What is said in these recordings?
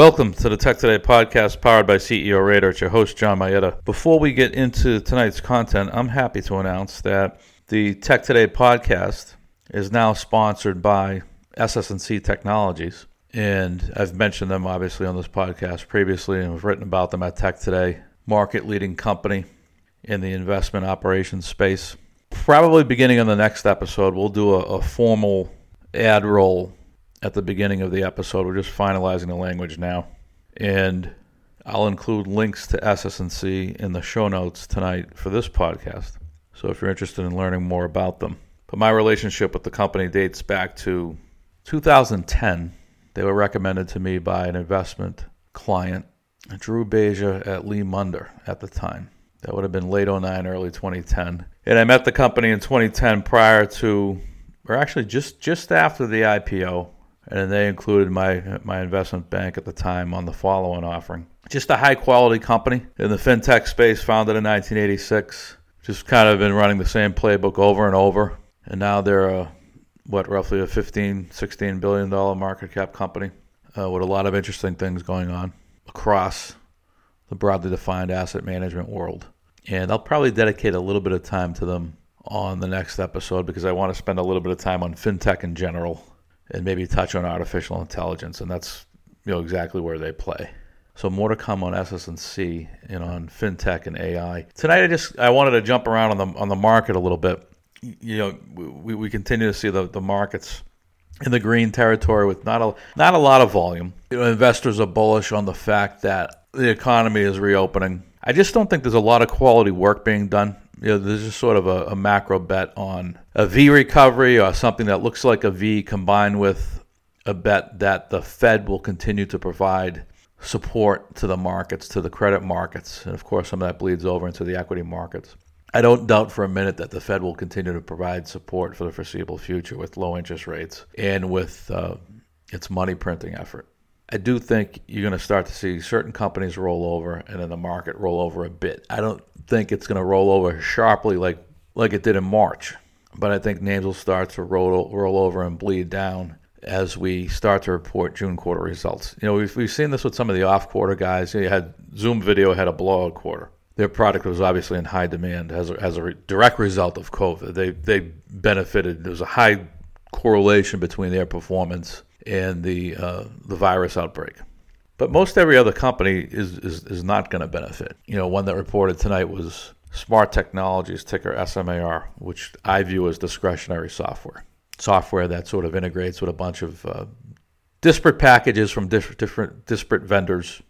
Welcome to the Tech Today podcast powered by CEO Radar. It's your host, John Mayetta. Before we get into tonight's content, I'm happy to announce that the Tech Today podcast is now sponsored by SS&C Technologies. And I've mentioned them obviously on this podcast previously and have written about them at Tech Today, market leading company in the investment operations space. Probably beginning on the next episode, we'll do a, a formal ad roll at the beginning of the episode. We're just finalizing the language now. And I'll include links to SS&C in the show notes tonight for this podcast. So if you're interested in learning more about them. But my relationship with the company dates back to 2010. They were recommended to me by an investment client, Drew Beja at Lee Munder at the time. That would have been late 09, early 2010. And I met the company in 2010 prior to, or actually just, just after the IPO and they included my my investment bank at the time on the follow-on offering. Just a high quality company in the fintech space, founded in 1986. Just kind of been running the same playbook over and over, and now they're a what roughly a 15, 16 billion dollar market cap company uh, with a lot of interesting things going on across the broadly defined asset management world. And I'll probably dedicate a little bit of time to them on the next episode because I want to spend a little bit of time on fintech in general and maybe touch on artificial intelligence, and that's you know exactly where they play. So more to come on SS&C and on fintech and AI. Tonight, I just I wanted to jump around on the on the market a little bit. You know, we, we continue to see the, the markets in the green territory with not a not a lot of volume. You know, investors are bullish on the fact that the economy is reopening. I just don't think there's a lot of quality work being done you know, there's just sort of a, a macro bet on a V recovery or something that looks like a V combined with a bet that the Fed will continue to provide support to the markets, to the credit markets. And of course, some of that bleeds over into the equity markets. I don't doubt for a minute that the Fed will continue to provide support for the foreseeable future with low interest rates and with uh, its money printing effort. I do think you're going to start to see certain companies roll over and then the market roll over a bit. I don't think it's going to roll over sharply like like it did in March, but I think names will start to roll roll over and bleed down as we start to report June quarter results. You know, we've, we've seen this with some of the off quarter guys. You, had Zoom Video had a blowout quarter. Their product was obviously in high demand as a, as a re- direct result of COVID. They they benefited. There was a high correlation between their performance and the uh, the virus outbreak. But most every other company is is, is not going to benefit. You know, one that reported tonight was Smart Technologies, ticker SMAR, which I view as discretionary software. Software that sort of integrates with a bunch of uh, disparate packages from different, different disparate vendors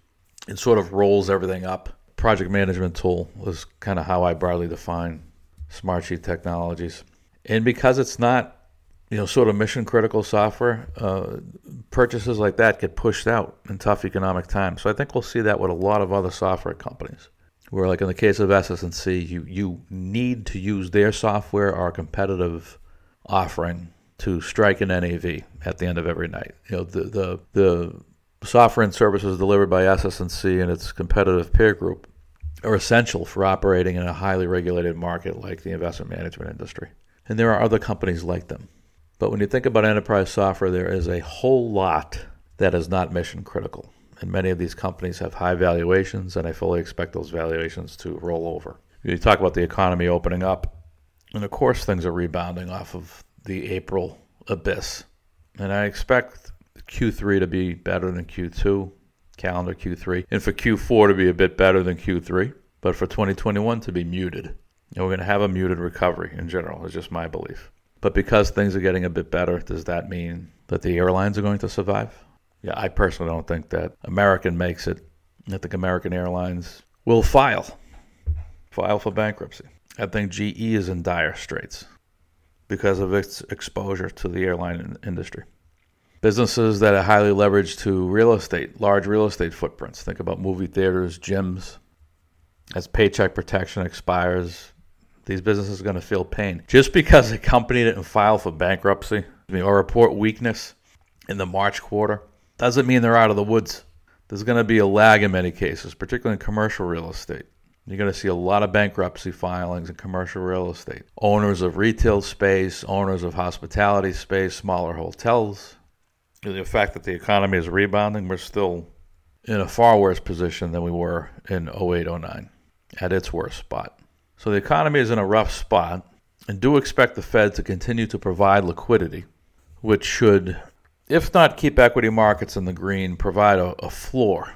and sort of rolls everything up. Project management tool is kind of how I broadly define Smartsheet Technologies. And because it's not you know, sort of mission critical software, uh, purchases like that get pushed out in tough economic times. So I think we'll see that with a lot of other software companies. Where, like in the case of SS&C, you you need to use their software or competitive offering to strike an NAV at the end of every night. You know, the the, the software and services delivered by SS&C and its competitive peer group are essential for operating in a highly regulated market like the investment management industry. And there are other companies like them. But when you think about enterprise software, there is a whole lot that is not mission critical. And many of these companies have high valuations, and I fully expect those valuations to roll over. You talk about the economy opening up, and of course, things are rebounding off of the April abyss. And I expect Q3 to be better than Q2, calendar Q3, and for Q4 to be a bit better than Q3, but for 2021 to be muted. And we're going to have a muted recovery in general, is just my belief. But because things are getting a bit better, does that mean that the airlines are going to survive? Yeah, I personally don't think that American makes it. I think American Airlines will file, file for bankruptcy. I think GE is in dire straits because of its exposure to the airline industry. Businesses that are highly leveraged to real estate, large real estate footprints. Think about movie theaters, gyms. As paycheck protection expires, these businesses are going to feel pain. Just because a company didn't file for bankruptcy or report weakness in the March quarter doesn't mean they're out of the woods. There's going to be a lag in many cases, particularly in commercial real estate. You're going to see a lot of bankruptcy filings in commercial real estate. Owners of retail space, owners of hospitality space, smaller hotels. The fact that the economy is rebounding, we're still in a far worse position than we were in 08 09 at its worst spot. So the economy is in a rough spot, and do expect the Fed to continue to provide liquidity, which should, if not keep equity markets in the green, provide a, a floor.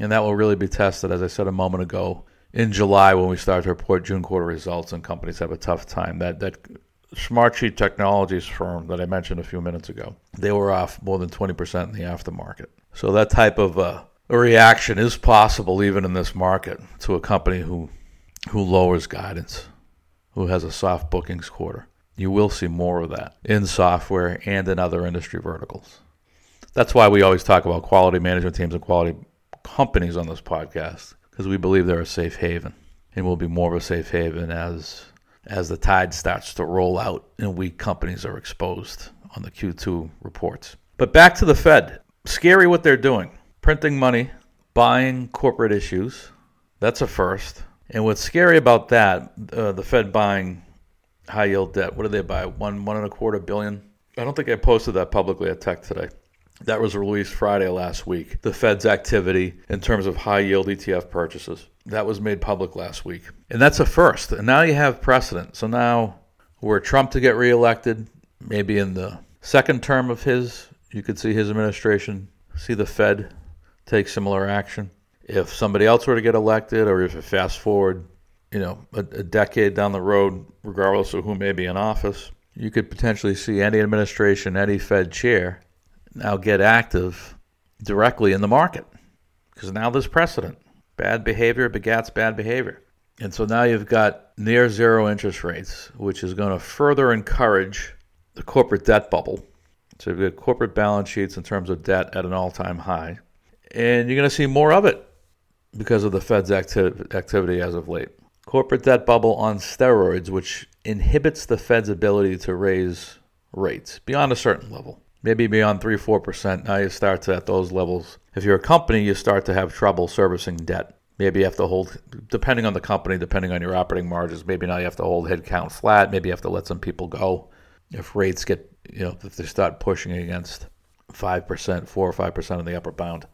And that will really be tested, as I said a moment ago, in July when we start to report June quarter results and companies have a tough time. That that Smartsheet Technologies firm that I mentioned a few minutes ago, they were off more than 20% in the aftermarket. So that type of uh, reaction is possible even in this market to a company who who lowers guidance, who has a soft bookings quarter. You will see more of that in software and in other industry verticals. That's why we always talk about quality management teams and quality companies on this podcast because we believe they're a safe haven and will be more of a safe haven as as the tide starts to roll out and weak companies are exposed on the Q2 reports. But back to the Fed. Scary what they're doing. Printing money, buying corporate issues. That's a first. And what's scary about that, uh, the Fed buying high yield debt, what did they buy? One, one and a quarter billion? I don't think I posted that publicly at Tech today. That was released Friday last week. The Fed's activity in terms of high yield ETF purchases. That was made public last week. And that's a first. And now you have precedent. So now, were Trump to get reelected, maybe in the second term of his, you could see his administration see the Fed take similar action if somebody else were to get elected, or if it fast forward, you know, a, a decade down the road, regardless of who may be in office, you could potentially see any administration, any Fed chair now get active directly in the market because now there's precedent. Bad behavior begats bad behavior. And so now you've got near zero interest rates, which is going to further encourage the corporate debt bubble. So you've got corporate balance sheets in terms of debt at an all time high. And you're going to see more of it because of the Fed's acti- activity as of late. Corporate debt bubble on steroids, which inhibits the Fed's ability to raise rates beyond a certain level. Maybe beyond 3 4%. Now you start to, at those levels. If you're a company, you start to have trouble servicing debt. Maybe you have to hold, depending on the company, depending on your operating margins, maybe now you have to hold headcount flat. Maybe you have to let some people go. If rates get, you know, if they start pushing against 5%, 4 or 5% of the upper bound.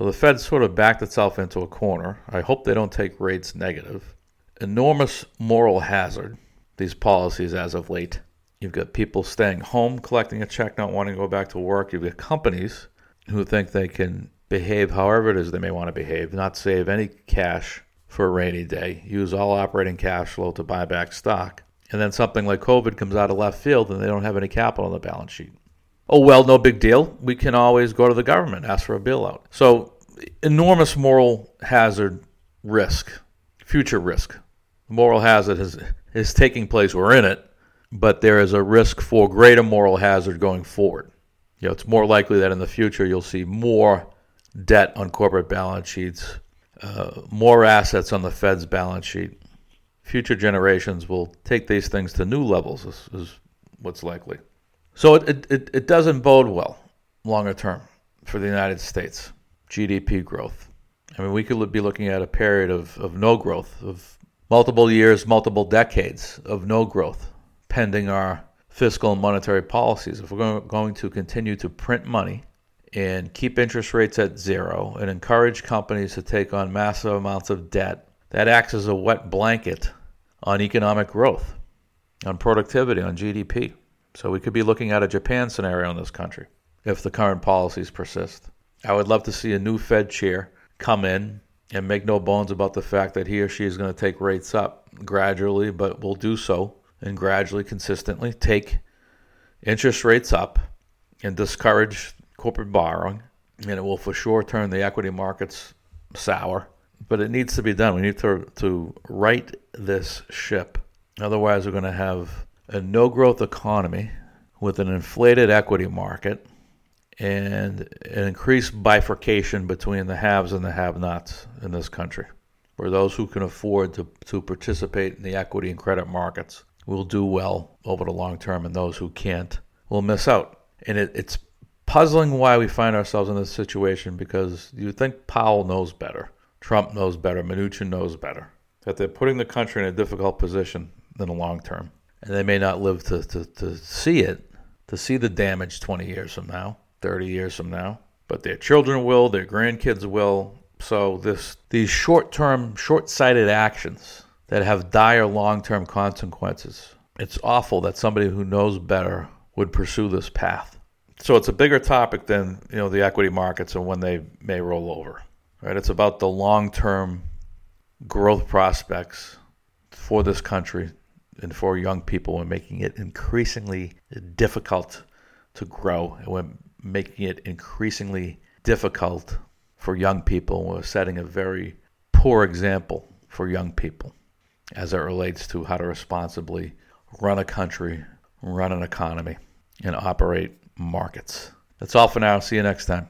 So the Fed sort of backed itself into a corner. I hope they don't take rates negative. Enormous moral hazard, these policies as of late. You've got people staying home, collecting a check, not wanting to go back to work. You've got companies who think they can behave however it is they may want to behave, not save any cash for a rainy day, use all operating cash flow to buy back stock. And then something like COVID comes out of left field and they don't have any capital on the balance sheet oh, well, no big deal. We can always go to the government, ask for a bailout. So, enormous moral hazard risk, future risk. Moral hazard is, is taking place. We're in it, but there is a risk for greater moral hazard going forward. You know, it's more likely that in the future you'll see more debt on corporate balance sheets, uh, more assets on the Fed's balance sheet. Future generations will take these things to new levels, is, is what's likely. So it, it, it doesn't bode well longer term for the United States GDP growth. I mean, we could be looking at a period of, of no growth, of multiple years, multiple decades of no growth, pending our fiscal and monetary policies. If we're going to continue to print money and keep interest rates at zero and encourage companies to take on massive amounts of debt, that acts as a wet blanket on economic growth, on productivity, on GDP. So we could be looking at a Japan scenario in this country if the current policies persist. I would love to see a new Fed chair come in and make no bones about the fact that he or she is going to take rates up gradually, but will do so and gradually, consistently take interest rates up and discourage corporate borrowing. And it will for sure turn the equity markets sour. But it needs to be done. We need to, to right this ship. Otherwise, we're going to have a no growth economy with an inflated equity market and an increased bifurcation between the haves and the have nots in this country, where those who can afford to, to participate in the equity and credit markets will do well over the long term, and those who can't will miss out. And it, it's puzzling why we find ourselves in this situation because you think Powell knows better, Trump knows better, Mnuchin knows better, that they're putting the country in a difficult position in the long term and they may not live to, to, to see it, to see the damage 20 years from now, 30 years from now. but their children will, their grandkids will. So this these short-term, short-sighted actions that have dire long-term consequences. It's awful that somebody who knows better would pursue this path. So it's a bigger topic than, you know, the equity markets and when they may roll over. Right? It's about the long-term growth prospects for this country and for young people and making it increasingly difficult to grow. And we're making it increasingly difficult for young people. We're setting a very poor example for young people as it relates to how to responsibly run a country, run an economy, and operate markets. That's all for now. See you next time.